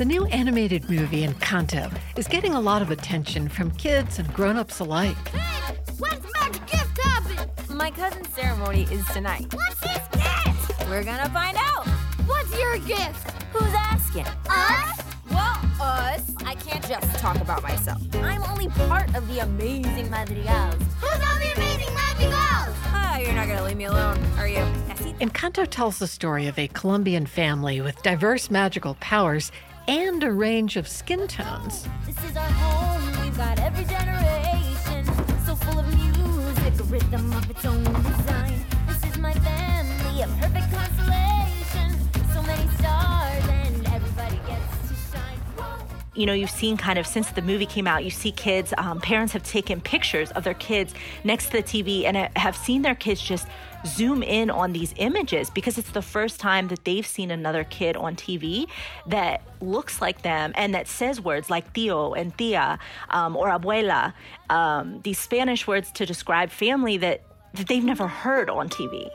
The new animated movie Encanto is getting a lot of attention from kids and grown-ups alike. Hey, when's magic gift happen? My cousin's ceremony is tonight. What's his gift? We're gonna find out. What's your gift? Who's asking? Us? Well, us. I can't just talk about myself. I'm only part of the amazing madrigals. Who's all the amazing madrigals? Ah, you're not gonna leave me alone, are you? Encanto tells the story of a Colombian family with diverse magical powers and a range of skin tones. Home. So of music, you know, you've seen kind of since the movie came out, you see kids, um, parents have taken pictures of their kids next to the TV and have seen their kids just zoom in on these images because it's the first time that they've seen another kid on TV that looks like them and that says words like tío and tía um, or abuela, um, these Spanish words to describe family that, that they've never heard on TV.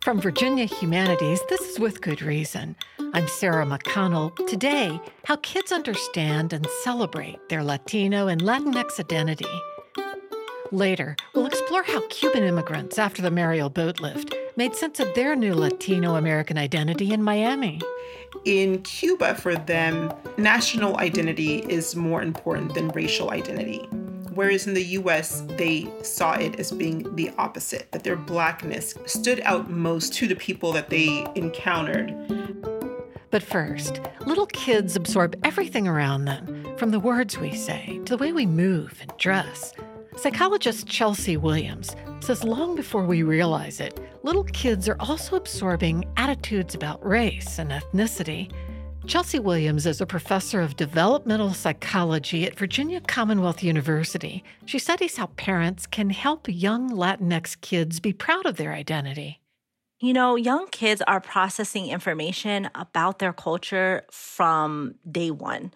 From Virginia Humanities, this is With Good Reason. I'm Sarah McConnell. Today, how kids understand and celebrate their Latino and Latinx identity. Later, we'll explore how Cuban immigrants after the Mariel boat lift made sense of their new Latino American identity in Miami. In Cuba, for them, national identity is more important than racial identity. Whereas in the US, they saw it as being the opposite, that their blackness stood out most to the people that they encountered. But first, little kids absorb everything around them, from the words we say to the way we move and dress. Psychologist Chelsea Williams says long before we realize it, little kids are also absorbing attitudes about race and ethnicity. Chelsea Williams is a professor of developmental psychology at Virginia Commonwealth University. She studies how parents can help young Latinx kids be proud of their identity. You know, young kids are processing information about their culture from day one.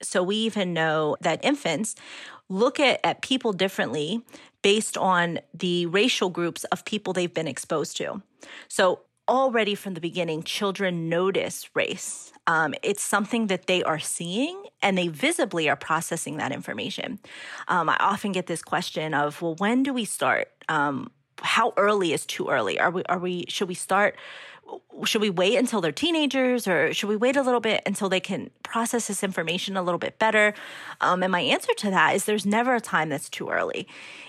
So we even know that infants look at, at people differently based on the racial groups of people they've been exposed to. So already from the beginning, children notice race. Um, it's something that they are seeing and they visibly are processing that information. Um, I often get this question of, well, when do we start? Um, how early is too early? Are we, are we, should we start? should we wait until they're teenagers or should we wait a little bit until they can process this information a little bit better? Um, and my answer to that is there's never a time that's too early.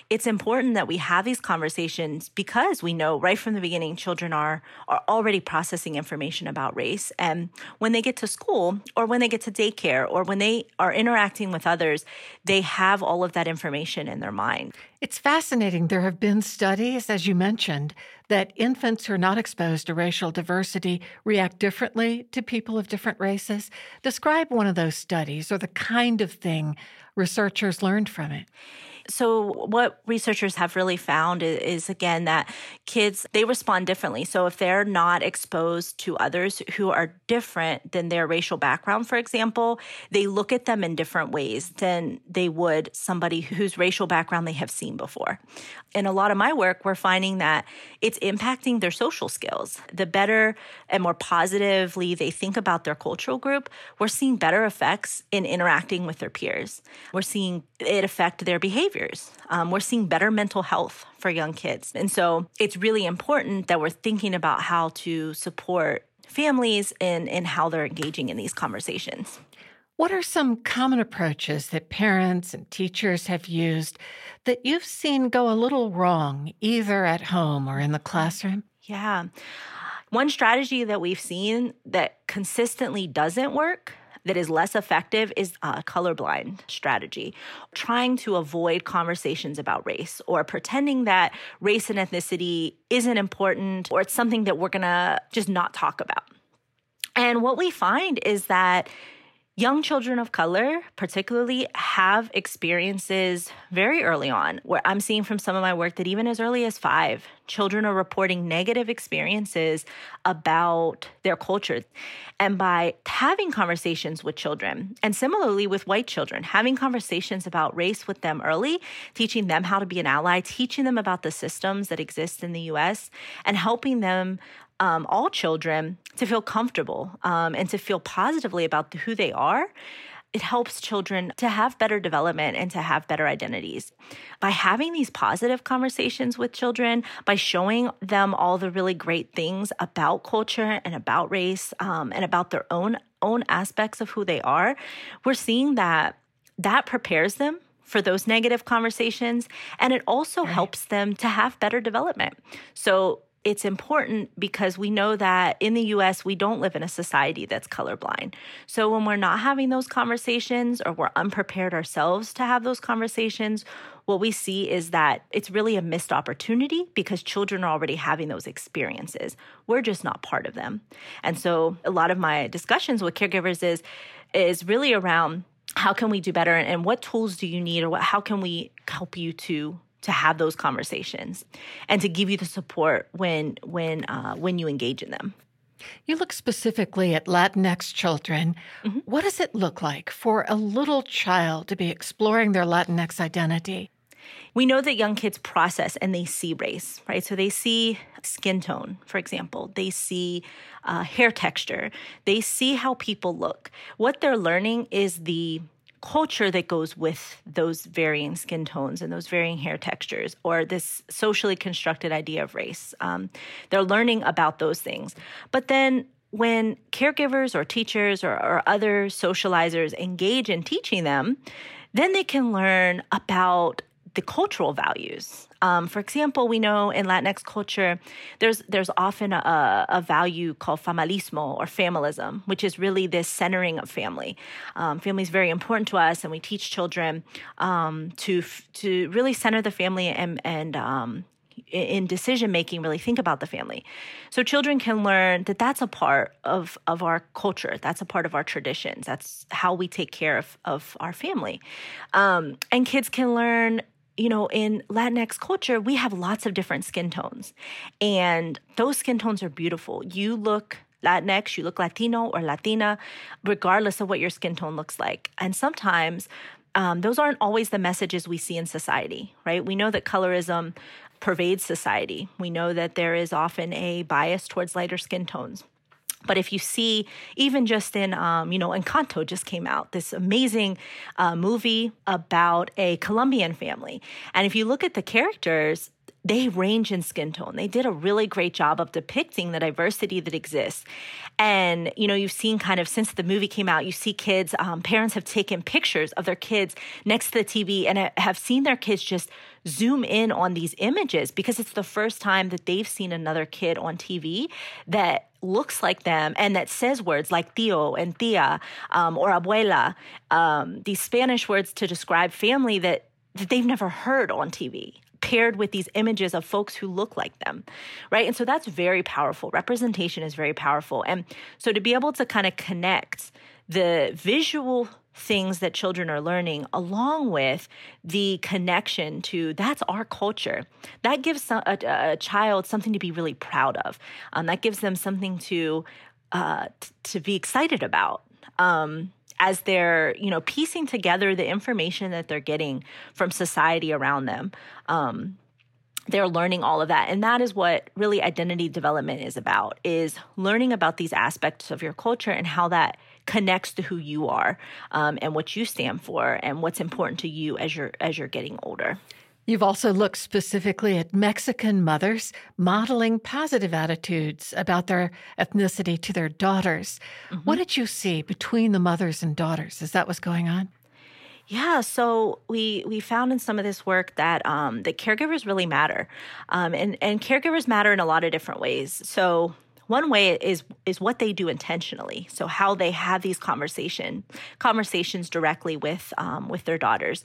It's important that we have these conversations because we know right from the beginning children are are already processing information about race and when they get to school or when they get to daycare or when they are interacting with others they have all of that information in their mind. It's fascinating. There have been studies, as you mentioned, that infants who are not exposed to racial diversity react differently to people of different races. Describe one of those studies or the kind of thing researchers learned from it. So what researchers have really found is, is, again that kids they respond differently. So if they're not exposed to others who are different than their racial background, for example, they look at them in different ways than they would somebody whose racial background they have seen before. In a lot of my work, we're finding that it's impacting their social skills. The better and more positively they think about their cultural group, we're seeing better effects in interacting with their peers. We're seeing it affect their behaviors. Um, we're seeing better mental health for young kids. And so it's really important that we're thinking about how to support families in, in how they're engaging in these conversations. What are some common approaches that parents and teachers have used that you've seen go a little wrong, either at home or in the classroom? Yeah. One strategy that we've seen that consistently doesn't work that is less effective is a colorblind strategy, trying to avoid conversations about race or pretending that race and ethnicity isn't important or it's something that we're gonna just not talk about. And what we find is that Young children of color, particularly, have experiences very early on where I'm seeing from some of my work that even as early as five, children are reporting negative experiences about their culture. And by having conversations with children, and similarly with white children, having conversations about race with them early, teaching them how to be an ally, teaching them about the systems that exist in the US, and helping them um, all children to feel comfortable um, and to feel positively about who they are it helps children to have better development and to have better identities. By having these positive conversations with children, by showing them all the really great things about culture and about race um, and about their own own aspects of who they are, we're seeing that that prepares them for those negative conversations and it also right. helps them to have better development. So it's important because we know that in the US, we don't live in a society that's colorblind. So when we're not having those conversations or we're unprepared ourselves to have those conversations, what we see is that it's really a missed opportunity because children are already having those experiences. We're just not part of them. And so a lot of my discussions with caregivers is is really around how can we do better and what tools do you need or what, how can we help you to to have those conversations and to give you the support when when uh, when you engage in them. You look specifically at Latinx children. Mm-hmm. What does it look like for a little child to be exploring their Latinx identity? We know that young kids process and they see race, right? So they see skin tone, for example. They see uh, hair texture. They see how people look. What they're learning is the culture that goes with those varying skin tones and those varying hair textures or this socially constructed idea of race. Um, they're learning about those things. But then when caregivers or teachers or, or other socializers engage in teaching them, then they can learn about the cultural values. Um, for example, we know in Latinx culture, there's there's often a, a, value called familismo or familism, which is really this centering of family. Um, family is very important to us, and we teach children um, to to really center the family and and um, in decision making really think about the family so children can learn that that's a part of of our culture that's a part of our traditions that's how we take care of of our family um, and kids can learn you know, in Latinx culture, we have lots of different skin tones. And those skin tones are beautiful. You look Latinx, you look Latino or Latina, regardless of what your skin tone looks like. And sometimes um, those aren't always the messages we see in society, right? We know that colorism pervades society. We know that there is often a bias towards lighter skin tones. But if you see, even just in, um, you know, Encanto just came out, this amazing uh, movie about a Colombian family. And if you look at the characters, they range in skin tone. They did a really great job of depicting the diversity that exists. And, you know, you've seen kind of since the movie came out, you see kids, um, parents have taken pictures of their kids next to the TV and have seen their kids just zoom in on these images because it's the first time that they've seen another kid on TV that looks like them and that says words like tío and tía um, or abuela, um, these Spanish words to describe family that, that they've never heard on TV paired with these images of folks who look like them, right? And so that's very powerful. Representation is very powerful. And so to be able to kind of connect the visual things that children are learning along with the connection to that's our culture that gives a, a, child something to be really proud of um, that gives them something to uh, t- to be excited about um, as they're you know piecing together the information that they're getting from society around them um, they're learning all of that. And that is what really identity development is about is learning about these aspects of your culture and how that connects to who you are um, and what you stand for and what's important to you as you're as you're getting older You've also looked specifically at Mexican mothers modeling positive attitudes about their ethnicity to their daughters. Mm-hmm. What did you see between the mothers and daughters as that was going on? Yeah, so we we found in some of this work that um, that caregivers really matter, um, and and caregivers matter in a lot of different ways. So one way is is what they do intentionally so how they have these conversation conversations directly with um, with their daughters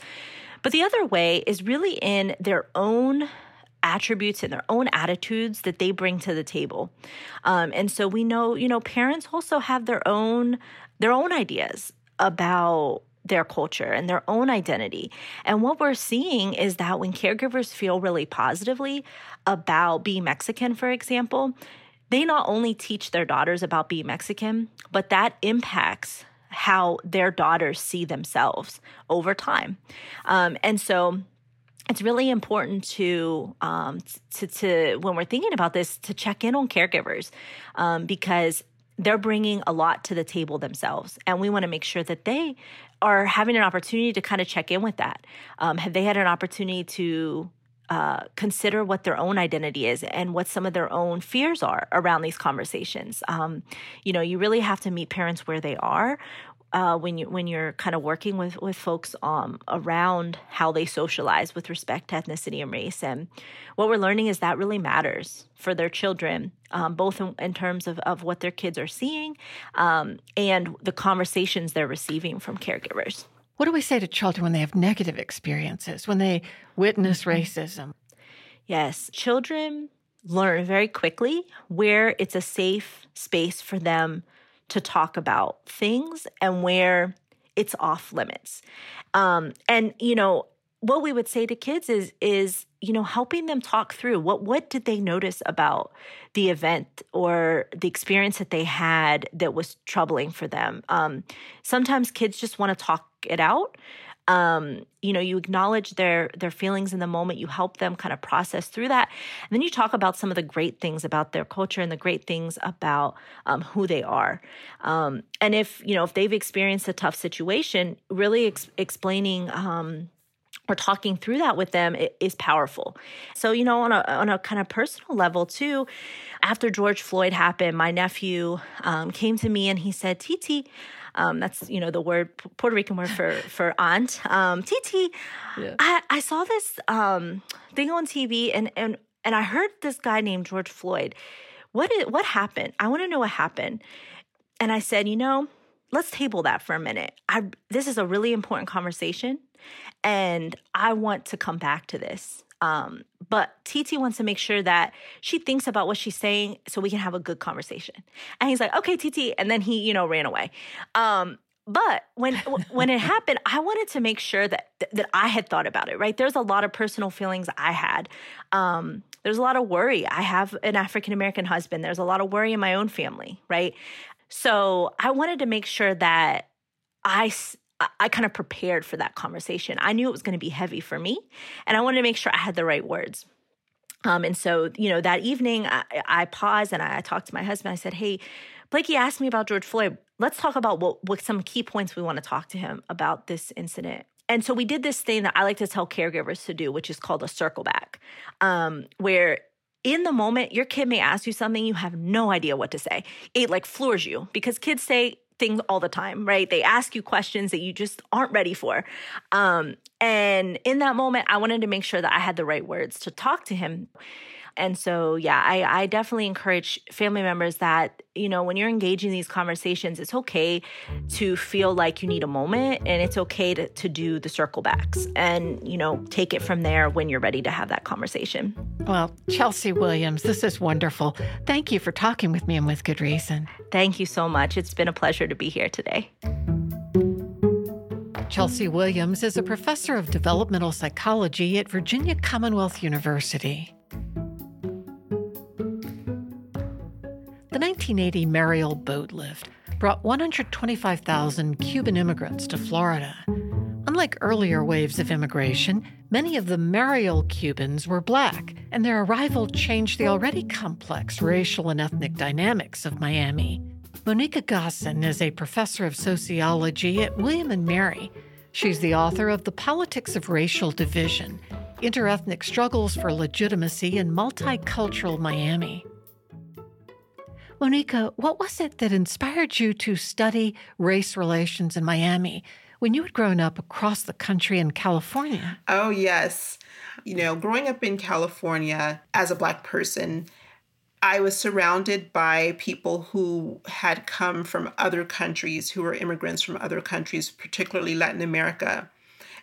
but the other way is really in their own attributes and their own attitudes that they bring to the table. Um, and so we know, you know, parents also have their own their own ideas about their culture and their own identity. And what we're seeing is that when caregivers feel really positively about being Mexican, for example, they not only teach their daughters about being Mexican, but that impacts how their daughters see themselves over time. Um, and so it's really important to, um, to, to, when we're thinking about this, to check in on caregivers um, because they're bringing a lot to the table themselves. And we want to make sure that they are having an opportunity to kind of check in with that. Um, have they had an opportunity to uh, consider what their own identity is and what some of their own fears are around these conversations. Um, you know, you really have to meet parents where they are. Uh, when you when you're kind of working with with folks um, around how they socialize with respect to ethnicity and race, and what we're learning is that really matters for their children, um, both in, in, terms of, of what their kids are seeing um, and the conversations they're receiving from caregivers. What do we say to children when they have negative experiences, when they witness mm-hmm. racism? Yes, children learn very quickly where it's a safe space for them to talk about things and where it's off limits. Um, and, you know, what we would say to kids is is you know helping them talk through what what did they notice about the event or the experience that they had that was troubling for them? Um, sometimes kids just want to talk it out. Um, you know you acknowledge their their feelings in the moment you help them kind of process through that. And then you talk about some of the great things about their culture and the great things about um, who they are. Um, and if you know if they've experienced a tough situation really ex- explaining um, or talking through that with them is powerful. So, you know, on a, on a kind of personal level too, after George Floyd happened, my nephew um, came to me and he said, Titi, um, that's you know the word Puerto Rican word for for aunt. Um, Titi, yeah. I, I saw this um, thing on TV and and and I heard this guy named George Floyd. What is, what happened? I want to know what happened. And I said, you know, let's table that for a minute. I this is a really important conversation and I want to come back to this. Um, but TT wants to make sure that she thinks about what she's saying so we can have a good conversation. And he's like, okay, TT. And then he, you know, ran away. Um, but when when it happened, I wanted to make sure that that I had thought about it. Right, there's a lot of personal feelings I had. Um, there's a lot of worry. I have an African American husband. There's a lot of worry in my own family. Right, so I wanted to make sure that I I kind of prepared for that conversation. I knew it was going to be heavy for me, and I wanted to make sure I had the right words. Um, and so, you know, that evening I, I paused and I, I, talked to my husband. I said, Hey, Blakey asked me about George Floyd. Let's talk about what, what some key points we want to talk to him about this incident. And so we did this thing that I like to tell caregivers to do, which is called a circle back, um, where in the moment, your kid may ask you something you have no idea what to say. It like floors you because kids say things all the time, right? They ask you questions that you just aren't ready for. Um, and in that moment, I wanted to make sure that I had the right words to talk to him. And so, yeah, I, I definitely encourage family members that, you know, when you're engaging these conversations, it's okay to feel like you need a moment and it's okay to, to do the circle backs and, you know, take it from there when you're ready to have that conversation. Well, Chelsea Williams, this is wonderful. Thank you for talking with me and with good reason. Thank you so much. It's been a pleasure to be here today. Chelsea Williams is a professor of developmental psychology at Virginia Commonwealth University. The 1980 Mariel boat lift brought 125,000 Cuban immigrants to Florida. Unlike earlier waves of immigration, many of the Mariel Cubans were black, and their arrival changed the already complex racial and ethnic dynamics of Miami. Monica Gosin is a professor of sociology at William and Mary. She's the author of The Politics of Racial Division Interethnic Struggles for Legitimacy in Multicultural Miami. Monica, what was it that inspired you to study race relations in Miami when you had grown up across the country in California? Oh, yes. You know, growing up in California as a Black person, I was surrounded by people who had come from other countries, who were immigrants from other countries, particularly Latin America.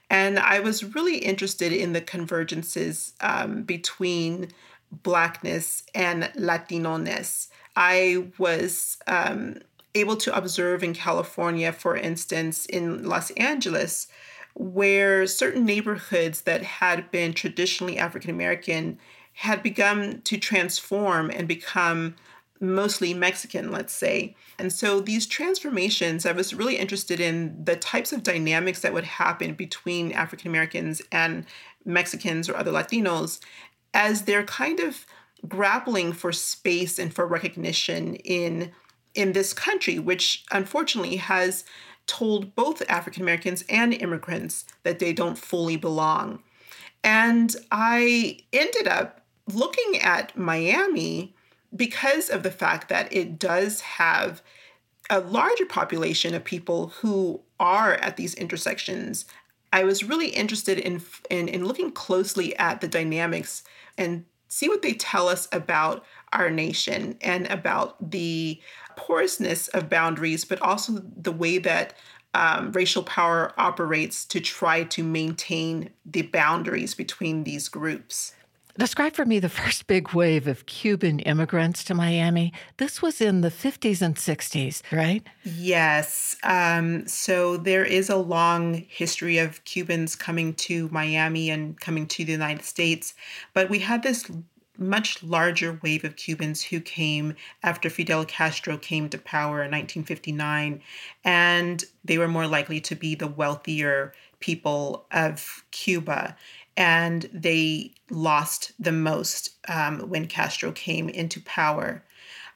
And I was really interested in the convergences um, between Blackness and Latino ness. I was um, able to observe in California, for instance, in Los Angeles, where certain neighborhoods that had been traditionally African American had begun to transform and become mostly Mexican, let's say. And so these transformations, I was really interested in the types of dynamics that would happen between African Americans and Mexicans or other Latinos as they're kind of grappling for space and for recognition in in this country, which unfortunately has told both African Americans and immigrants that they don't fully belong. And I ended up looking at Miami because of the fact that it does have a larger population of people who are at these intersections. I was really interested in, in, in looking closely at the dynamics and see what they tell us about our nation and about the porousness of boundaries, but also the way that um, racial power operates to try to maintain the boundaries between these groups. Describe for me the first big wave of Cuban immigrants to Miami. This was in the 50s and 60s, right? Yes. Um, so there is a long history of Cubans coming to Miami and coming to the United States. But we had this much larger wave of Cubans who came after Fidel Castro came to power in 1959. And they were more likely to be the wealthier people of Cuba and they lost the most um, when Castro came into power.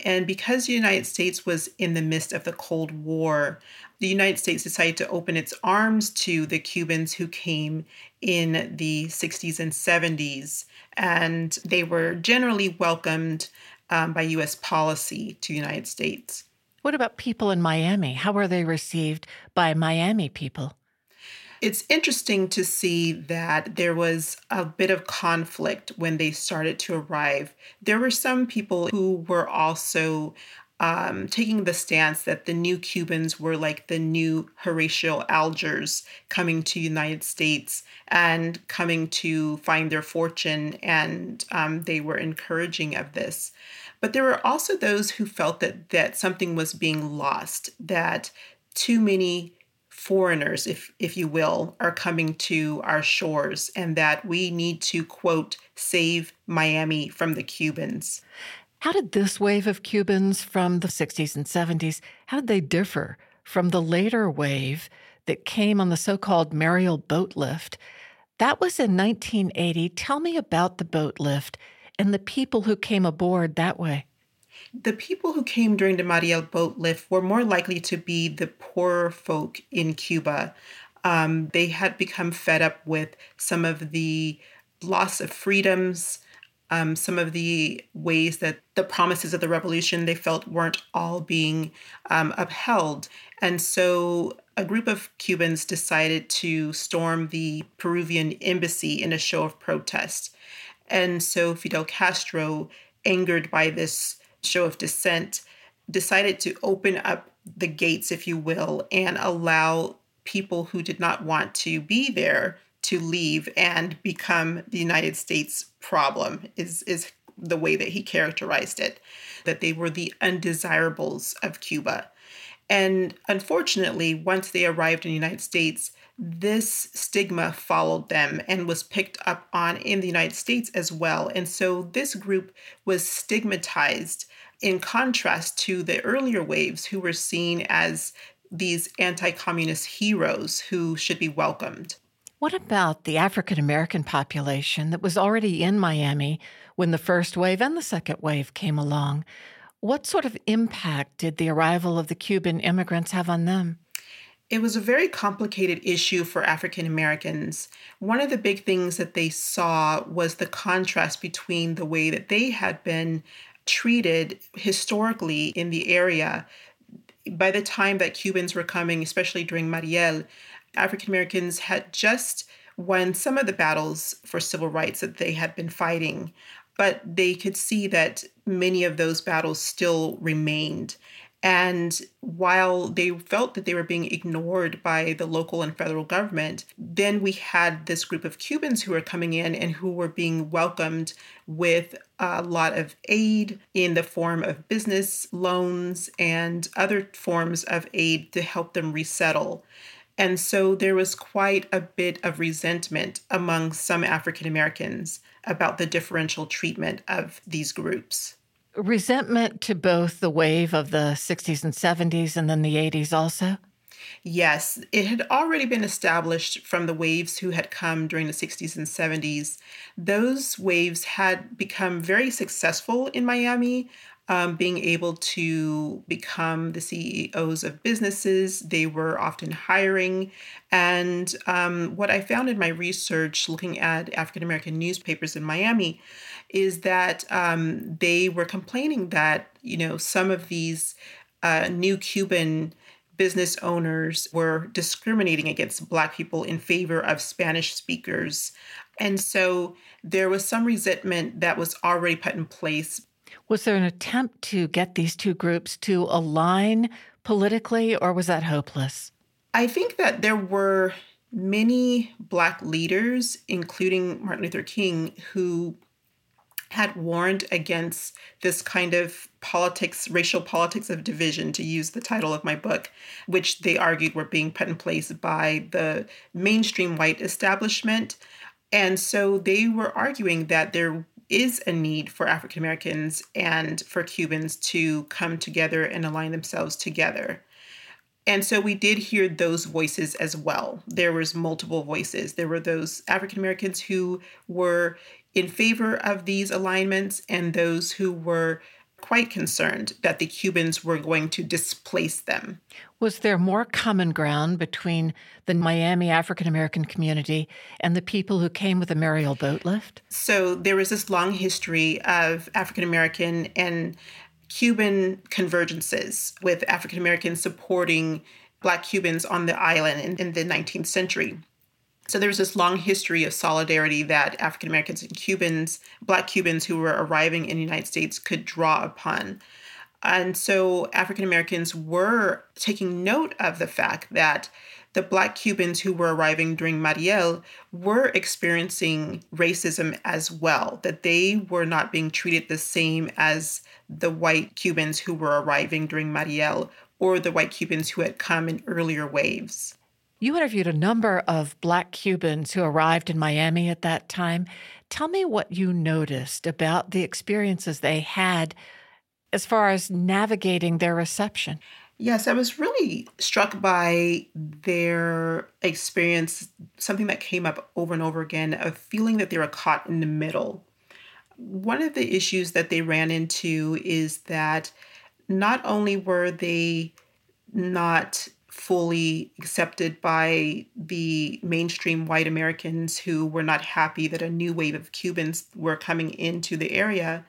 And because the United States was in the midst of the Cold War, the United States decided to open its arms to the Cubans who came in the 60s and 70s. And they were generally welcomed um, by US policy to the United States. What about people in Miami? How were they received by Miami people? It's interesting to see that there was a bit of conflict when they started to arrive. There were some people who were also um, taking the stance that the new Cubans were like the new Horatio Algers coming to United States and coming to find their fortune, and um, they were encouraging of this. But there were also those who felt that that something was being lost, that too many foreigners, if if you will, are coming to our shores, and that we need to quote save Miami from the Cubans. How did this wave of Cubans from the 60s and 70s, how did they differ from the later wave that came on the so-called Mariel boat lift? That was in 1980. Tell me about the boat lift and the people who came aboard that way. The people who came during the Mariel boat lift were more likely to be the poorer folk in Cuba. Um, they had become fed up with some of the loss of freedoms, um, some of the ways that the promises of the revolution they felt weren't all being um, upheld. And so a group of Cubans decided to storm the Peruvian embassy in a show of protest. And so Fidel Castro, angered by this show of dissent, decided to open up the gates, if you will, and allow people who did not want to be there to leave and become the United States problem, is, is the way that he characterized it, that they were the undesirables of Cuba. And unfortunately, once they arrived in the United States, this stigma followed them and was picked up on in the United States as well. And so this group was stigmatized in contrast to the earlier waves who were seen as these anti communist heroes who should be welcomed. What about the African American population that was already in Miami when the first wave and the second wave came along? What sort of impact did the arrival of the Cuban immigrants have on them? It was a very complicated issue for African Americans. One of the big things that they saw was the contrast between the way that they had been treated historically in the area. By the time that Cubans were coming, especially during Mariel, African Americans had just won some of the battles for civil rights that they had been fighting, but they could see that many of those battles still remained. And while they felt that they were being ignored by the local and federal government, then we had this group of Cubans who were coming in and who were being welcomed with a lot of aid in the form of business loans and other forms of aid to help them resettle. And so there was quite a bit of resentment among some African Americans about the differential treatment of these groups resentment to both the wave of the 60s and 70s and then the 80s also? Yes, it had already been established from the waves who had come during the 60s and 70s. Those waves had become very successful in Miami, um, being able to become the CEOs of businesses. They were often hiring. And um, what I found in my research looking at African American newspapers in Miami is that um, they were complaining that you know some of these uh, new Cuban business owners were discriminating against Black people in favor of Spanish speakers, and so there was some resentment that was already put in place. Was there an attempt to get these two groups to align politically, or was that hopeless? I think that there were many Black leaders, including Martin Luther King, who had warned against this kind of politics, racial politics of division, to use the title of my book, which they argued were being put in place by the mainstream white establishment. And so they were arguing that there is a need for African Americans and for Cubans to come together and align themselves together. And so we did hear those voices as well. There was multiple voices. There were those African Americans who were in favor of these alignments and those who were quite concerned that the Cubans were going to displace them. Was there more common ground between the Miami African American community and the people who came with the Mariel boat lift? So there was this long history of African American and Cuban convergences with African Americans supporting Black Cubans on the island in, in the 19th century. So there was this long history of solidarity that African Americans and Cubans, Black Cubans who were arriving in the United States, could draw upon. And so African Americans were taking note of the fact that the Black Cubans who were arriving during Mariel were experiencing racism as well, that they were not being treated the same as the white Cubans who were arriving during Mariel or the white Cubans who had come in earlier waves. You interviewed a number of Black Cubans who arrived in Miami at that time. Tell me what you noticed about the experiences they had as far as navigating their reception. Yes, I was really struck by their experience, something that came up over and over again a feeling that they were caught in the middle. One of the issues that they ran into is that not only were they not fully accepted by the mainstream white Americans who were not happy that a new wave of Cubans were coming into the area.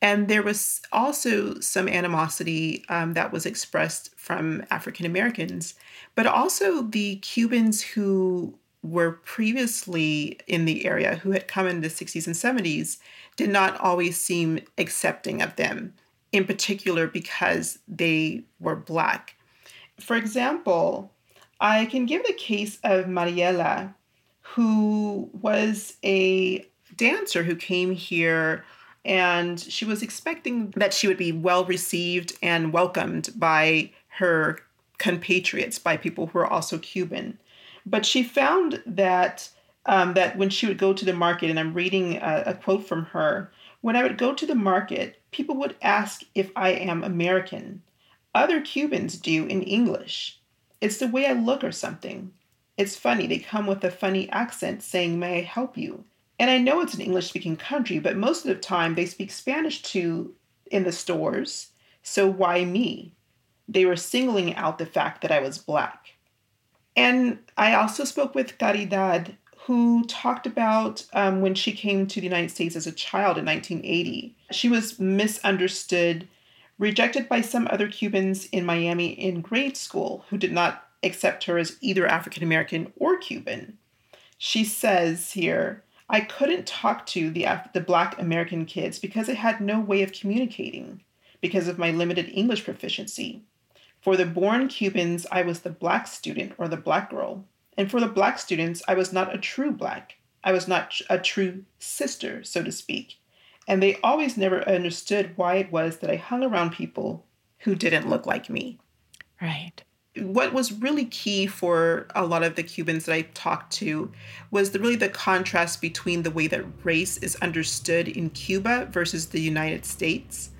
And there was also some animosity um, that was expressed from African Americans, but also the Cubans who were previously in the area, who had come in the 60s and 70s, did not always seem accepting of them, in particular because they were Black. For example, I can give the case of Mariela, who was a dancer who came here and she was expecting that she would be well received and welcomed by her compatriots, by people who are also Cuban. But she found that um, that when she would go to the market, and I'm reading a, a quote from her, when I would go to the market, people would ask if I am American. Other Cubans do in English. It's the way I look or something. It's funny, they come with a funny accent saying, May I help you? And I know it's an English speaking country, but most of the time they speak Spanish too in the stores. So why me? They were singling out the fact that I was black. And I also spoke with Caridad, who talked about um, when she came to the United States as a child in 1980. She was misunderstood rejected by some other Cubans in Miami in grade school who did not accept her as either African American or Cuban. She says here, I couldn't talk to the, the Black American kids because I had no way of communicating because of my limited English proficiency. For the born Cubans, I was the black student or the black girl. And for the black students, I was not a true black. I was not a true sister, so to speak. And they always never understood why it was that I hung around people who didn't look like me. Right. What was really key for a lot of the Cubans that I talked to was the, really the contrast between the way that race is understood in Cuba versus the United States.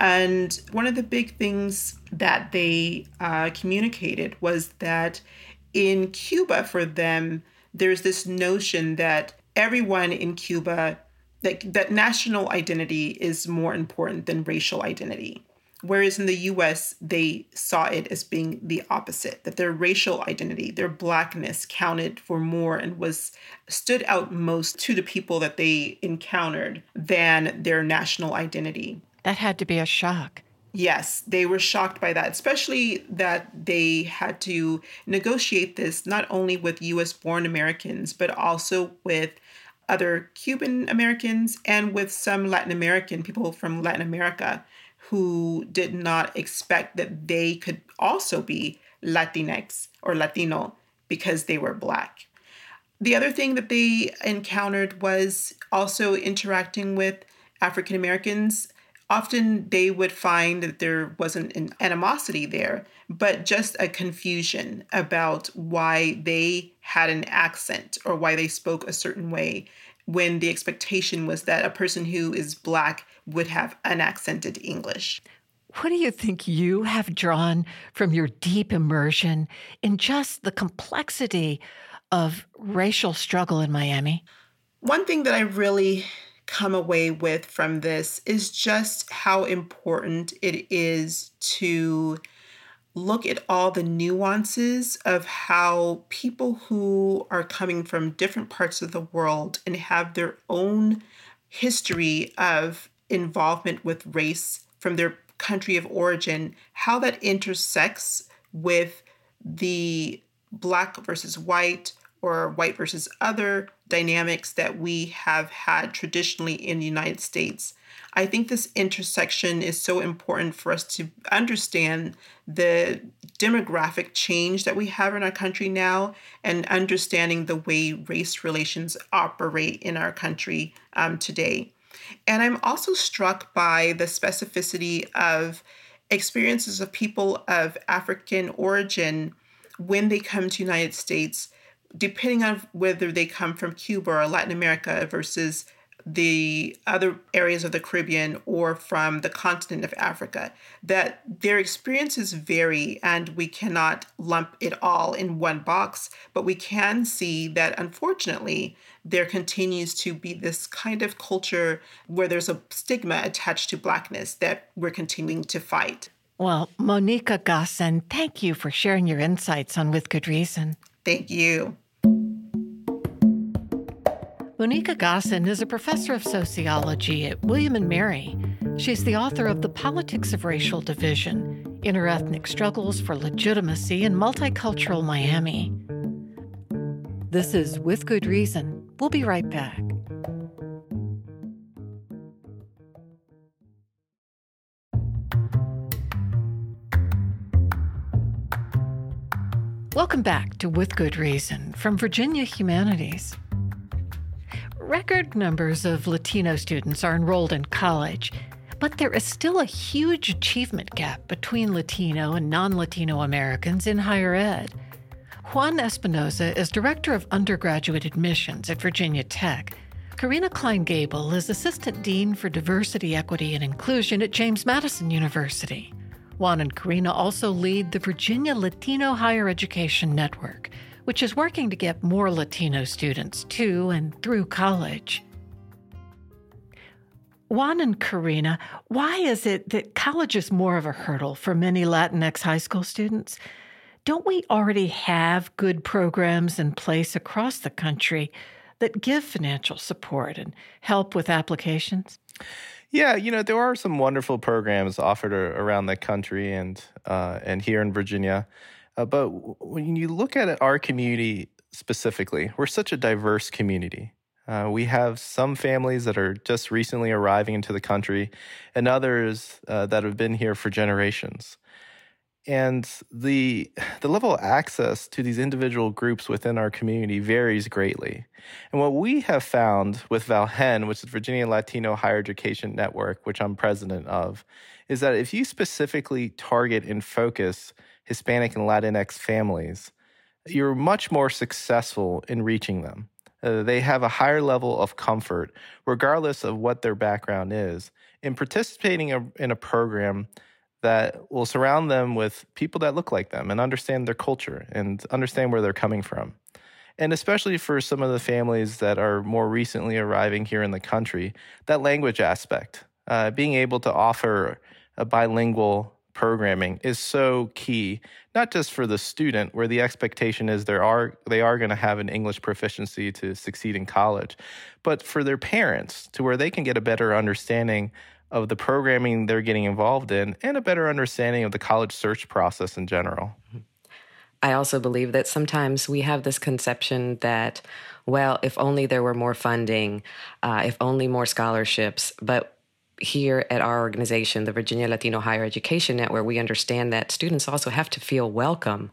And one of the big things that they uh, communicated was that in Cuba, for them, there's this notion that everyone in Cuba, that, that national identity is more important than racial identity. Whereas in the US, they saw it as being the opposite, that their racial identity, their blackness counted for more and was stood out most to the people that they encountered than their national identity. That had to be a shock. Yes, they were shocked by that, especially that they had to negotiate this not only with US born Americans, but also with other Cuban Americans and with some Latin American people from Latin America who did not expect that they could also be Latinx or Latino because they were Black. The other thing that they encountered was also interacting with African Americans often they would find that there wasn't an animosity there, but just a confusion about why they had an accent or why they spoke a certain way when the expectation was that a person who is black would have unaccented English. What do you think you have drawn from your deep immersion in just the complexity of racial struggle in Miami? One thing that I really come away with from this is just how important it is to look at all the nuances of how people who are coming from different parts of the world and have their own history of involvement with race from their country of origin, how that intersects with the black versus white or white versus other dynamics that we have had traditionally in the United States. I think this intersection is so important for us to understand the demographic change that we have in our country now and understanding the way race relations operate in our country um, today. And I'm also struck by the specificity of experiences of people of African origin when they come to United States depending on whether they come from Cuba or Latin America versus the other areas of the Caribbean or from the continent of Africa, that their experiences vary and we cannot lump it all in one box. But we can see that unfortunately, there continues to be this kind of culture where there's a stigma attached to Blackness that we're continuing to fight. Well, Monica Gosin, thank you for sharing your insights on With Good Reason. Thank you. Monica Gosin is a professor of sociology at William and Mary. She's the author of The Politics of Racial Division Interethnic Struggles for Legitimacy in Multicultural Miami. This is With Good Reason. We'll be right back. Welcome back to With Good Reason from Virginia Humanities. Record numbers of Latino students are enrolled in college, but there is still a huge achievement gap between Latino and non Latino Americans in higher ed. Juan Espinoza is Director of Undergraduate Admissions at Virginia Tech. Karina Kline Gabel is Assistant Dean for Diversity, Equity, and Inclusion at James Madison University. Juan and Karina also lead the Virginia Latino Higher Education Network, which is working to get more Latino students to and through college. Juan and Karina, why is it that college is more of a hurdle for many Latinx high school students? Don't we already have good programs in place across the country that give financial support and help with applications? Yeah, you know there are some wonderful programs offered around the country and uh, and here in Virginia, uh, but when you look at our community specifically, we're such a diverse community. Uh, we have some families that are just recently arriving into the country, and others uh, that have been here for generations. And the the level of access to these individual groups within our community varies greatly. And what we have found with VALHEN, which is Virginia Latino Higher Education Network, which I'm president of, is that if you specifically target and focus Hispanic and Latinx families, you're much more successful in reaching them. Uh, they have a higher level of comfort, regardless of what their background is, in participating in a program that will surround them with people that look like them and understand their culture and understand where they're coming from. And especially for some of the families that are more recently arriving here in the country, that language aspect, uh, being able to offer a bilingual programming is so key not just for the student where the expectation is there are they are going to have an english proficiency to succeed in college but for their parents to where they can get a better understanding of the programming they're getting involved in and a better understanding of the college search process in general. I also believe that sometimes we have this conception that, well, if only there were more funding, uh, if only more scholarships. But here at our organization, the Virginia Latino Higher Education Network, we understand that students also have to feel welcome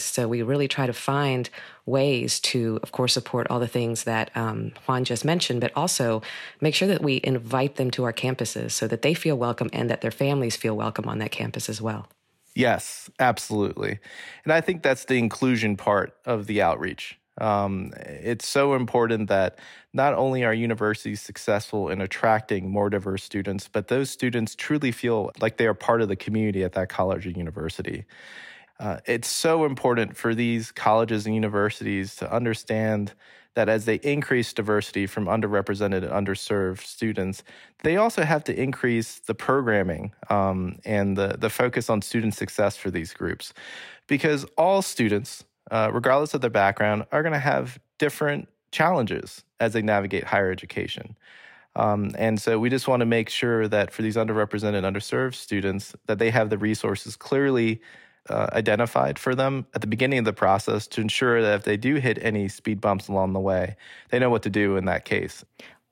so we really try to find ways to, of course, support all the things that um, Juan just mentioned, but also make sure that we invite them to our campuses so that they feel welcome and that their families feel welcome on that campus as well. Yes, absolutely. And I think that's the inclusion part of the outreach. Um, it's so important that not only are universities successful in attracting more diverse students, but those students truly feel like they are part of the community at that college or university. Uh, it's so important for these colleges and universities to understand that as they increase diversity from underrepresented and underserved students, they also have to increase the programming um, and the, the focus on student success for these groups. Because all students, uh, regardless of their background, are going to have different challenges as they navigate higher education. Um, and so we just want to make sure that for these underrepresented, underserved students, that they have the resources clearly uh, identified for them at the beginning of the process to ensure that if they do hit any speed bumps along the way, they know what to do in that case.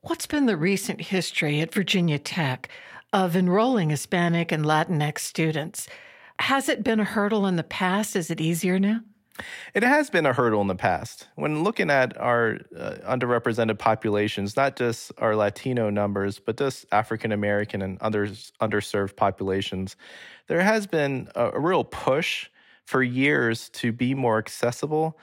What's been the recent history at Virginia Tech of enrolling Hispanic and Latinx students? Has it been a hurdle in the past? Is it easier now? It has been a hurdle in the past. When looking at our uh, underrepresented populations, not just our Latino numbers, but just African American and others underserved populations, there has been a, a real push for years to be more accessible,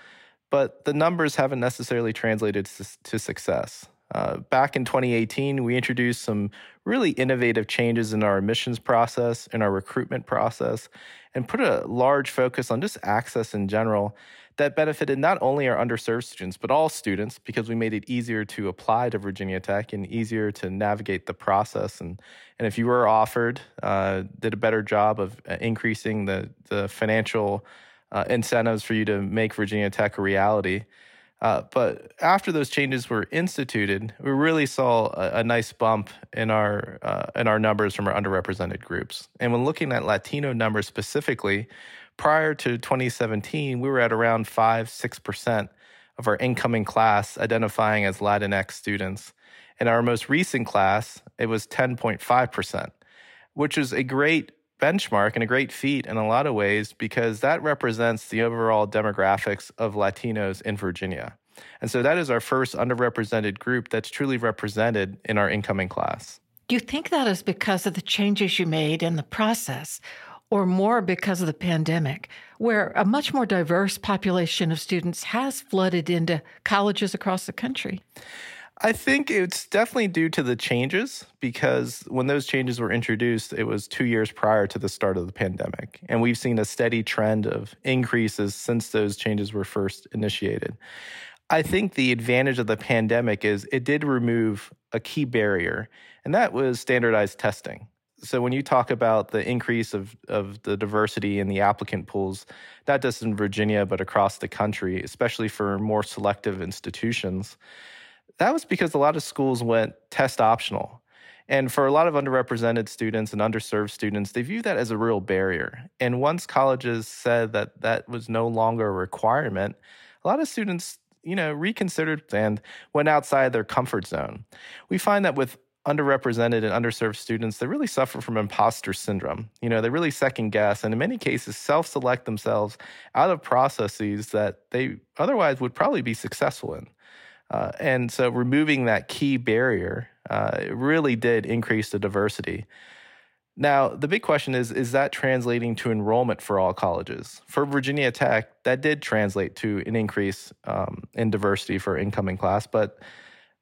but the numbers haven't necessarily translated to, to success. Uh, back in 2018, we introduced some really innovative changes in our admissions process, in our recruitment process, and put a large focus on just access in general that benefited not only our underserved students, but all students because we made it easier to apply to Virginia Tech and easier to navigate the process. And, and if you were offered, uh, did a better job of uh, increasing the, the financial uh, incentives for you to make Virginia Tech a reality. Uh, but after those changes were instituted, we really saw a, a nice bump in our uh, in our numbers from our underrepresented groups. And when looking at Latino numbers specifically, prior to 2017, we were at around 5 6% of our incoming class identifying as Latinx students. In our most recent class, it was 10.5%, which is a great benchmark and a great feat in a lot of ways because that represents the overall demographics of Latinos in Virginia. And so that is our first underrepresented group that's truly represented in our incoming class. Do you think that is because of the changes you made in the process? or more because of the pandemic, where a much more diverse population of students has flooded into colleges across the country? I think it's definitely due to the changes because when those changes were introduced, it was two years prior to the start of the pandemic. And we've seen a steady trend of increases since those changes were first initiated. I think the advantage of the pandemic is it did remove a key barrier, and that was standardized testing so when you talk about the increase of, of the diversity in the applicant pools, not just in Virginia, but across the country, especially for more selective institutions, that was because a lot of schools went test optional. And for a lot of underrepresented students and underserved students, they view that as a real barrier. And once colleges said that that was no longer a requirement, a lot of students you know, reconsidered and went outside their comfort zone. We find that with underrepresented and underserved students, they really suffer from imposter syndrome. You know, they really second guess and in many cases self select themselves out of processes that they otherwise would probably be successful in. Uh, and so removing that key barrier uh, really did increase the diversity. Now, the big question is is that translating to enrollment for all colleges? For Virginia Tech, that did translate to an increase um, in diversity for incoming class. But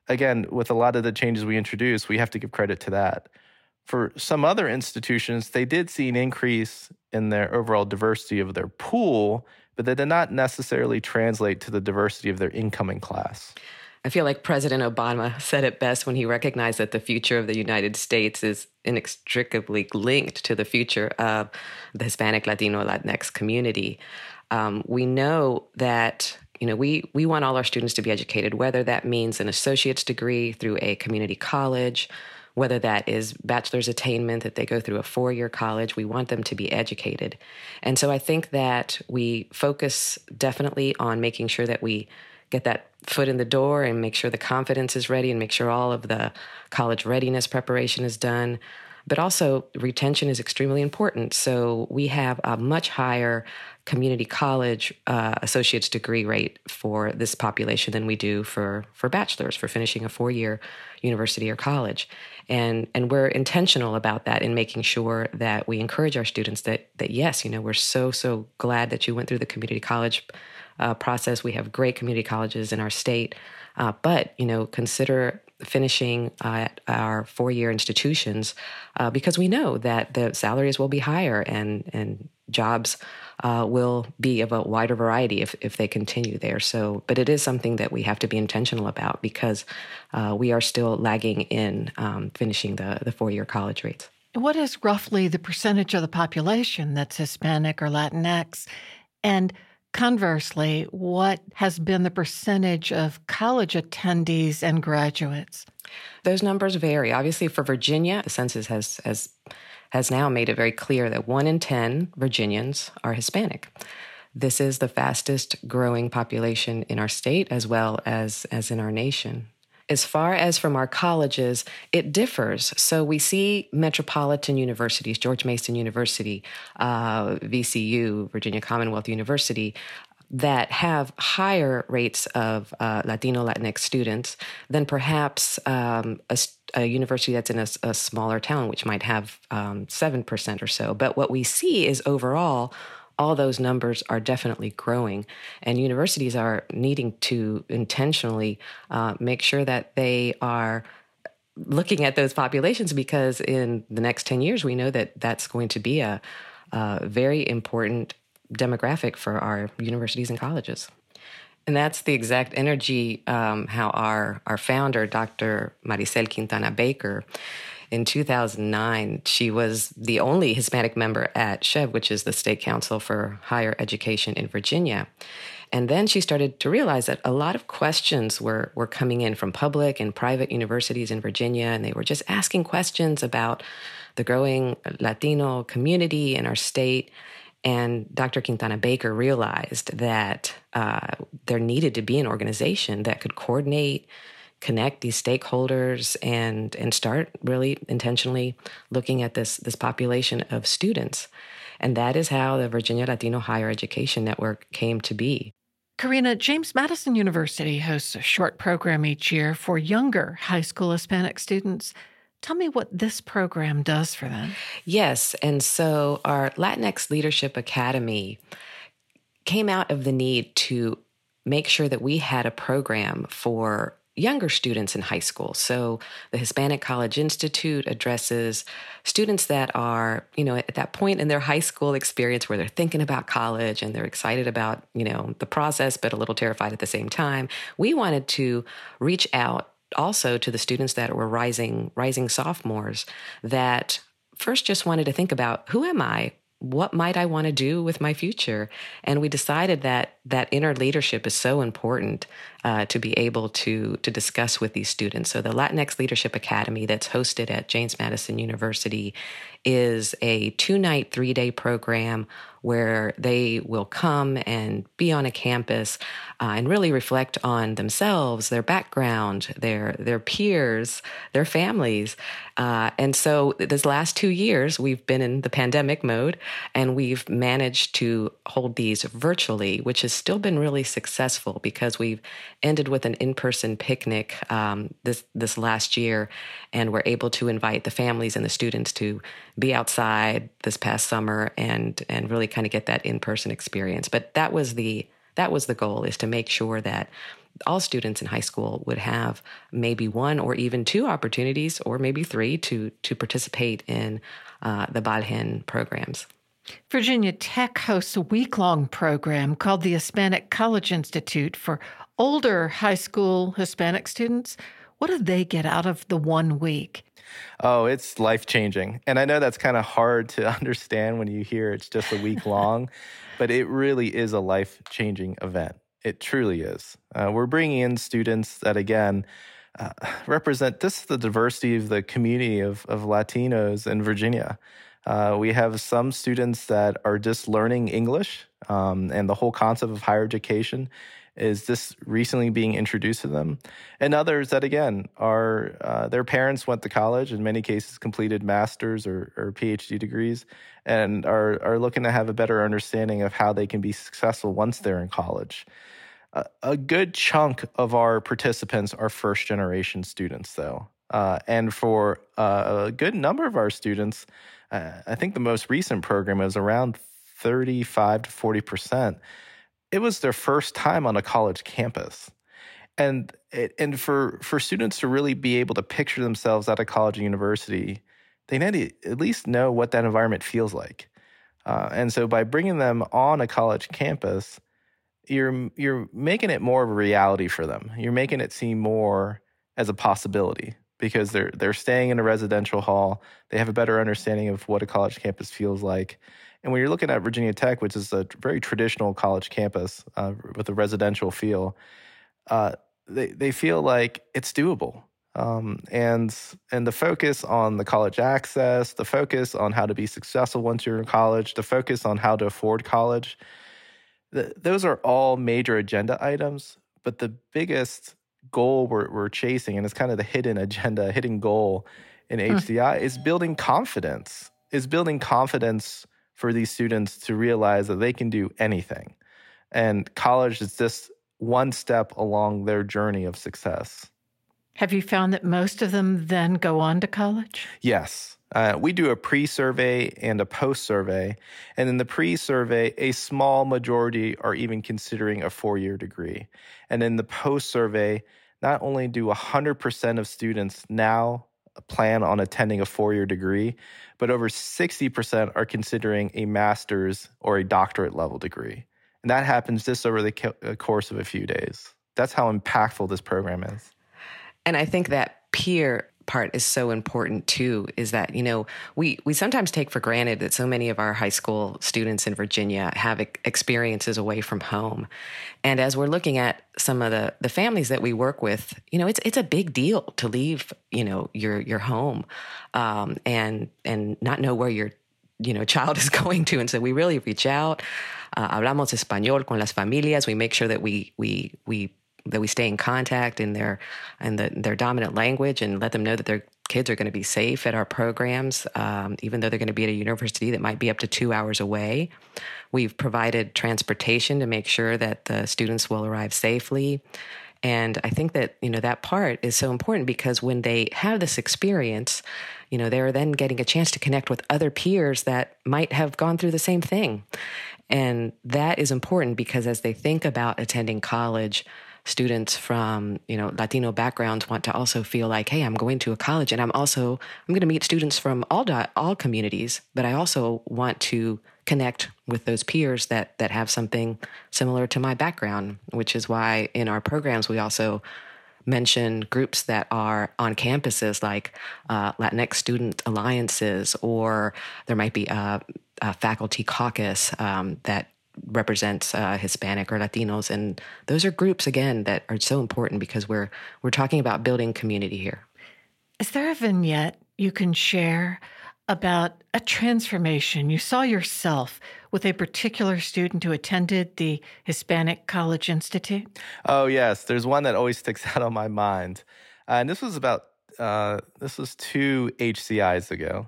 again, with a lot of the changes we introduced, we have to give credit to that. For some other institutions, they did see an increase in their overall diversity of their pool, but that did not necessarily translate to the diversity of their incoming class. I feel like President Obama said it best when he recognized that the future of the United States is inextricably linked to the future of the Hispanic, Latino, Latinx community. Um, we know that you know we we want all our students to be educated, whether that means an associate's degree through a community college, whether that is bachelor's attainment that they go through a four-year college. We want them to be educated, and so I think that we focus definitely on making sure that we get that foot in the door and make sure the confidence is ready and make sure all of the college readiness preparation is done. But also, retention is extremely important. So, we have a much higher community college uh, associate's degree rate for this population than we do for, for bachelors, for finishing a four year university or college. And, and we're intentional about that in making sure that we encourage our students that, that, yes, you know, we're so, so glad that you went through the community college uh, process. We have great community colleges in our state, uh, but you know, consider finishing at our four-year institutions uh, because we know that the salaries will be higher and and jobs uh, will be of a wider variety if, if they continue there. So, but it is something that we have to be intentional about because uh, we are still lagging in um, finishing the, the four year college rates. What is roughly the percentage of the population that's Hispanic or Latinx? And Conversely, what has been the percentage of college attendees and graduates? Those numbers vary. Obviously, for Virginia, the census has, has, has now made it very clear that one in 10 Virginians are Hispanic. This is the fastest growing population in our state as well as, as in our nation. As far as from our colleges, it differs. So we see metropolitan universities, George Mason University, uh, VCU, Virginia Commonwealth University, that have higher rates of uh, Latino, Latinx students than perhaps um, a, a, university that's in a, a, smaller town, which might have um, 7% or so. But what we see is overall, all those numbers are definitely growing. And universities are needing to intentionally uh, make sure that they are looking at those populations because in the next 10 years, we know that that's going to be a, a very important demographic for our universities and colleges. And that's the exact energy um, how our, our founder, Dr. Maricel Quintana Baker, in 2009, she was the only Hispanic member at SCHEV, which is the state council for higher education in Virginia. And then she started to realize that a lot of questions were, were coming in from public and private universities in Virginia, and they were just asking questions about the growing Latino community in our state. And Dr. Quintana Baker realized that uh, there needed to be an organization that could coordinate connect these stakeholders and and start really intentionally looking at this this population of students and that is how the Virginia Latino Higher Education Network came to be. Karina, James Madison University hosts a short program each year for younger high school Hispanic students. Tell me what this program does for them. Yes. And so our Latinx Leadership Academy came out of the need to make sure that we had a program for younger students in high school. So the Hispanic College Institute addresses students that are, you know, at that point in their high school experience where they're thinking about college and they're excited about, you know, the process, but a little terrified at the same time. We wanted to reach out also to the students that were rising rising sophomores that first just wanted to think about who am I? what might I want to do with my future? And we decided that that inner leadership is so important uh, to be able to to discuss with these students. So the Latinx Leadership Academy that's hosted at James Madison University is a two night, three day program where they will come and be on a campus uh, and really reflect on themselves, their background, their their peers, their families. Uh, and so, this last two years, we've been in the pandemic mode, and we've managed to hold these virtually, which has still been really successful because we've ended with an in person picnic um, this this last year, and we're able to invite the families and the students to be outside this past summer and and really kind of get that in person experience. But that was the that was the goal is to make sure that all students in high school would have maybe one or even two opportunities or maybe three to to participate in uh, the VALHEN programs. Virginia Tech hosts a week long program called the Hispanic College Institute for older high school Hispanic students. What do they get out of the one week? Oh, it's life changing. And I know that's kind of hard to understand when you hear it's just a week long, but it really is a life changing event. It truly is. Uh, we're bringing in students that, again, uh, represent this the diversity of the community of, of Latinos in Virginia. Uh, we have some students that are just learning English um, and the whole concept of higher education is this recently being introduced to them. And others that again are uh, their parents went to college in many cases completed masters or, or phd degrees and are, are looking to have a better understanding of how they can be successful once they're in college. A good chunk of our participants are first generation students though. Uh, and for uh, a good number of our students uh, i think the most recent program is around 35 to 40 percent it was their first time on a college campus. And it, and for for students to really be able to picture themselves at a college or university, they need to at least know what that environment feels like. Uh, and so by bringing them on a college campus, you're you're making it more of a reality for them. You're making it seem more as a possibility because they're they're staying in a residential hall. They have a better understanding of what a college campus feels like, and when you're looking at Virginia Tech, which is a very traditional college campus uh, with a residential feel, uh, they they feel like it's doable. Um, and and the focus on the college access, the focus on how to be successful once you're in college, the focus on how to afford college, the, those are all major agenda items. But the biggest goal we're, we're chasing, and it's kind of the hidden agenda, hidden goal in HCI, is building confidence. Is building confidence for these students to realize that they can do anything. And college is just one step along their journey of success. Have you found that most of them then go on to college? Yes. Uh, we do a pre survey and a post survey. And in the pre survey, a small majority are even considering a four year degree. And in the post survey, not only do 100% of students now plan on attending a four year degree, but over 60% are considering a master's or a doctorate level degree. And that happens just over the uh, course of a few days. That's how impactful this program is. And I think that peer part is so important too is that you know we we sometimes take for granted that so many of our high school students in Virginia have experiences away from home. And as we're looking at some of the the families that we work with you know it's it's a big deal to leave you know your your home um, and and not know where your you know child is going to. And so we really reach out uh, hablamos español con las familias. We make sure that we we we that we stay in contact in their in the, their dominant language and let them know that their kids are going to be safe at our programs, um, even though they're going to be at a university that might be up to two hours away. We've provided transportation to make sure that the students will arrive safely. And I think that, you know, that part is so important because when they have this experience, you know, they're then getting a chance to connect with other peers that might have gone through the same thing. And that is important because as they think about attending college, students from you know Latino backgrounds want to also feel like, hey, I'm going to a college, and I'm also I'm going to meet students from all all communities, but I also want to connect with those peers that that have something similar to my background, which is why in our programs we also mention groups that are on campuses like uh, Latinx student alliances, or there might be a, a faculty caucus um, that represents uh, Hispanic or Latinos, and those are groups again that are so important because we're we're talking about building community here. Is there a vignette you can share about a transformation you saw yourself with a particular student who attended the Hispanic College Institute? Oh, yes. There's one that always sticks out on my mind. Uh, and this was about, uh, this was two HCIs ago.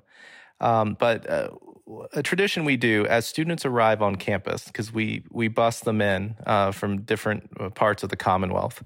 Um, but uh, a tradition we do as students arrive on campus, because we, we bus them in uh, from different uh, parts of the Commonwealth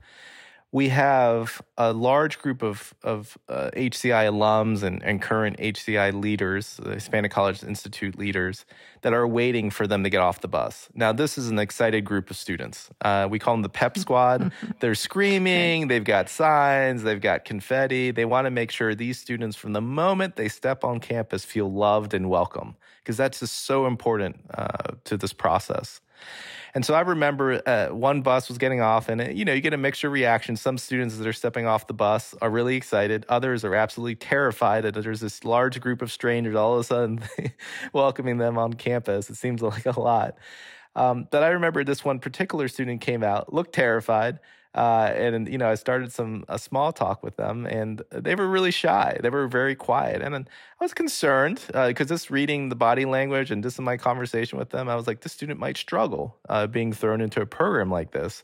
we have a large group of, of uh, HCI alums and, and current HCI leaders, the Hispanic College Institute leaders, that are waiting for them to get off the bus. Now, this is an excited group of students. Uh, we call them the PEP Squad. They're screaming, they've got signs, they've got confetti. They want to make sure these students, from the moment they step on campus, feel loved and welcome, because that's just so important uh, to this process. And so I remember uh, one bus was getting off, and you know, you get a mixture of reactions. Some students that are stepping off the bus are really excited. Others are absolutely terrified that there's this large group of strangers all of a sudden welcoming them on campus. It seems like a lot. Um, but I remember this one particular student came out, looked terrified, uh, and you know, I started some a small talk with them, and they were really shy. They were very quiet, and I was concerned because uh, just reading the body language and just in my conversation with them, I was like, this student might struggle uh, being thrown into a program like this.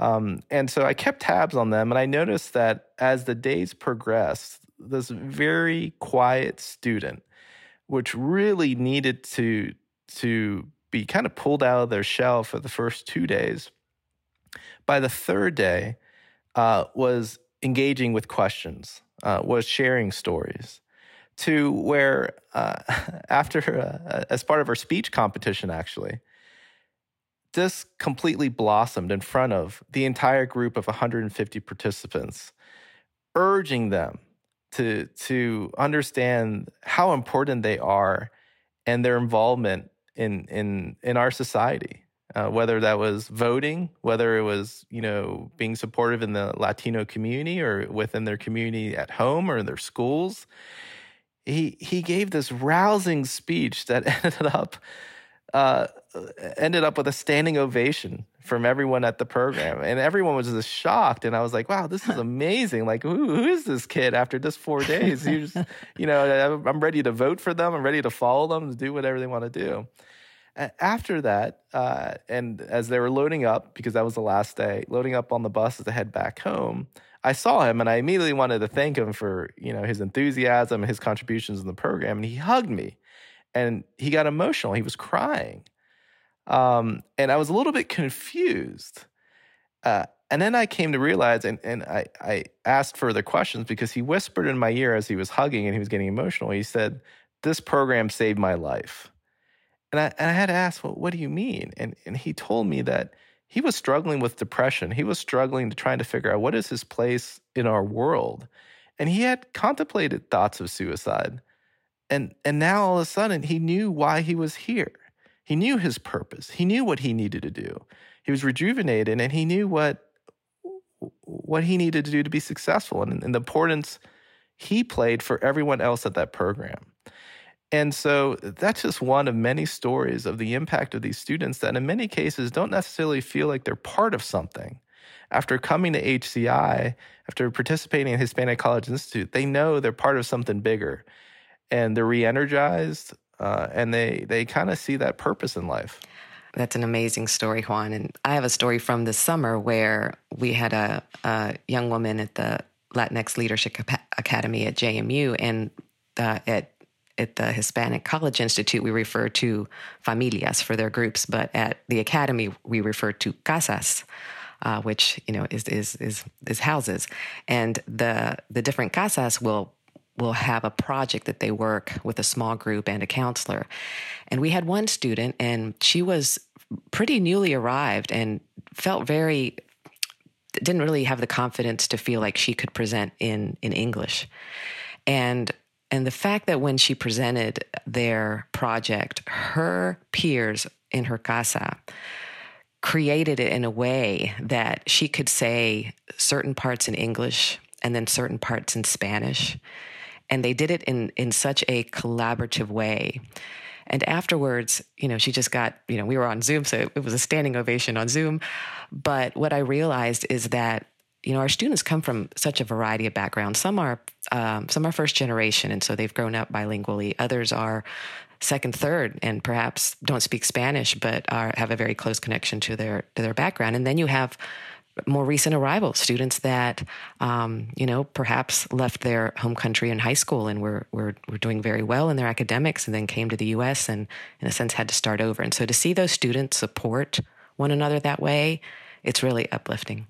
Um, and so I kept tabs on them, and I noticed that as the days progressed, this very quiet student, which really needed to to be kind of pulled out of their shell for the first two days by the third day, uh, was engaging with questions, uh, was sharing stories, to where uh, after, uh, as part of our speech competition, actually, this completely blossomed in front of the entire group of 150 participants, urging them to, to understand how important they are and their involvement in, in, in our society uh, whether that was voting, whether it was you know being supportive in the Latino community or within their community at home or in their schools. He he gave this rousing speech that ended up uh, ended up with a standing ovation from everyone at the program, and everyone was just shocked. And I was like, "Wow, this is amazing! Like, who, who is this kid? After just four days, you just, you know, I'm ready to vote for them. I'm ready to follow them to do whatever they want to do." After that, uh, and as they were loading up, because that was the last day, loading up on the bus to head back home, I saw him and I immediately wanted to thank him for, you know, his enthusiasm, his contributions in the program. And he hugged me and he got emotional. He was crying. Um, and I was a little bit confused. Uh, and then I came to realize, and, and I, I asked further questions because he whispered in my ear as he was hugging and he was getting emotional. He said, This program saved my life. And I, and I had to ask, well, what do you mean? And, and he told me that he was struggling with depression. He was struggling to trying to figure out what is his place in our world. And he had contemplated thoughts of suicide. And, and now all of a sudden, he knew why he was here. He knew his purpose. He knew what he needed to do. He was rejuvenated and he knew what, what he needed to do to be successful and, and the importance he played for everyone else at that program. And so that's just one of many stories of the impact of these students that, in many cases, don't necessarily feel like they're part of something. After coming to HCI, after participating in Hispanic College Institute, they know they're part of something bigger and they're re energized uh, and they, they kind of see that purpose in life. That's an amazing story, Juan. And I have a story from this summer where we had a, a young woman at the Latinx Leadership Academy at JMU and uh, at at the Hispanic College Institute, we refer to familias for their groups, but at the academy, we refer to casas. Uh, which you know is, is is is houses, and the the different casas will will have a project that they work with a small group and a counselor. And we had one student, and she was pretty newly arrived and felt very didn't really have the confidence to feel like she could present in in English. And and the fact that when she presented their project, her peers in her casa created it in a way that she could say certain parts in English and then certain parts in Spanish. And they did it in, in such a collaborative way. And afterwards, you know, she just got, you know, we were on Zoom, so it was a standing ovation on Zoom. But what I realized is that you know, our students come from such a variety of backgrounds. Some are um, some are first generation, and so they've grown up bilingually. Others are second, third, and perhaps don't speak Spanish, but are, have a very close connection to their to their background. And then you have more recent arrivals, students that um, you know perhaps left their home country in high school and were, were were doing very well in their academics, and then came to the U.S. and in a sense had to start over. And so to see those students support one another that way, it's really uplifting.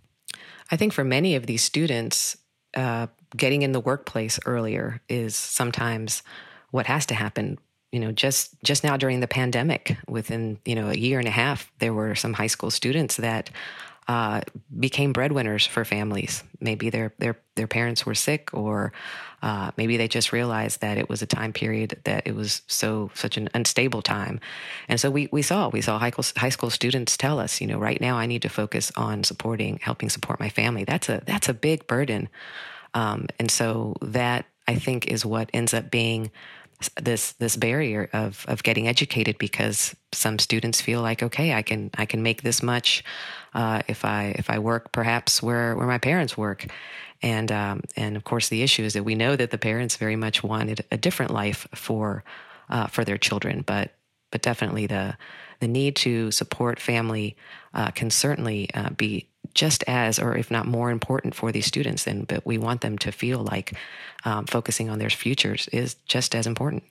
I think for many of these students, uh, getting in the workplace earlier is sometimes what has to happen. You know just just now during the pandemic within you know a year and a half there were some high school students that uh, became breadwinners for families. Maybe their their their parents were sick or uh, maybe they just realized that it was a time period that it was so such an unstable time. And so we we saw we saw high school, high school students tell us you know right now i need to focus on supporting helping support my family. That's a that's a big burden. Um, and so that i think is what ends up being this this barrier of of getting educated because some students feel like okay I can I can make this much uh, if I if I work perhaps where where my parents work and um, and of course the issue is that we know that the parents very much wanted a different life for uh, for their children but but definitely the the need to support family uh, can certainly uh, be just as, or if not more important for these students. And but we want them to feel like um, focusing on their futures is just as important.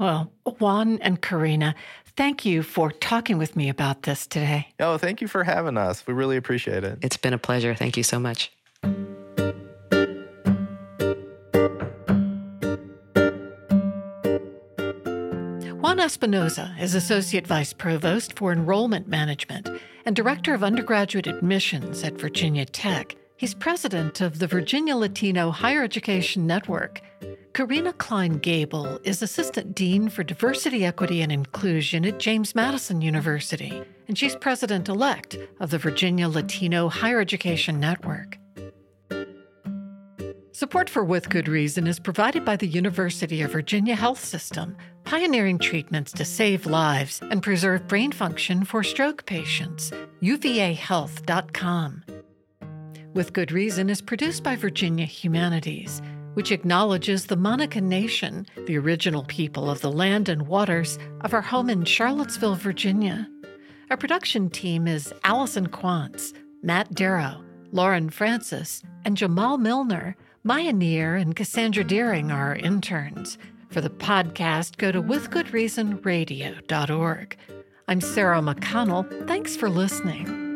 Well, Juan and Karina, thank you for talking with me about this today. Oh, thank you for having us. We really appreciate it. It's been a pleasure. Thank you so much. Juan Espinoza is Associate Vice Provost for Enrollment Management and Director of Undergraduate Admissions at Virginia Tech. He's president of the Virginia Latino Higher Education Network. Karina Kline Gabel is Assistant Dean for Diversity, Equity, and Inclusion at James Madison University, and she's president elect of the Virginia Latino Higher Education Network. Support for With Good Reason is provided by the University of Virginia Health System, pioneering treatments to save lives and preserve brain function for stroke patients. UVAHealth.com. With Good Reason is produced by Virginia Humanities, which acknowledges the Monacan Nation, the original people of the land and waters of our home in Charlottesville, Virginia. Our production team is Allison Quantz, Matt Darrow, Lauren Francis, and Jamal Milner. Maya Neer and Cassandra Deering are our interns. For the podcast, go to withgoodreasonradio.org. I'm Sarah McConnell. Thanks for listening.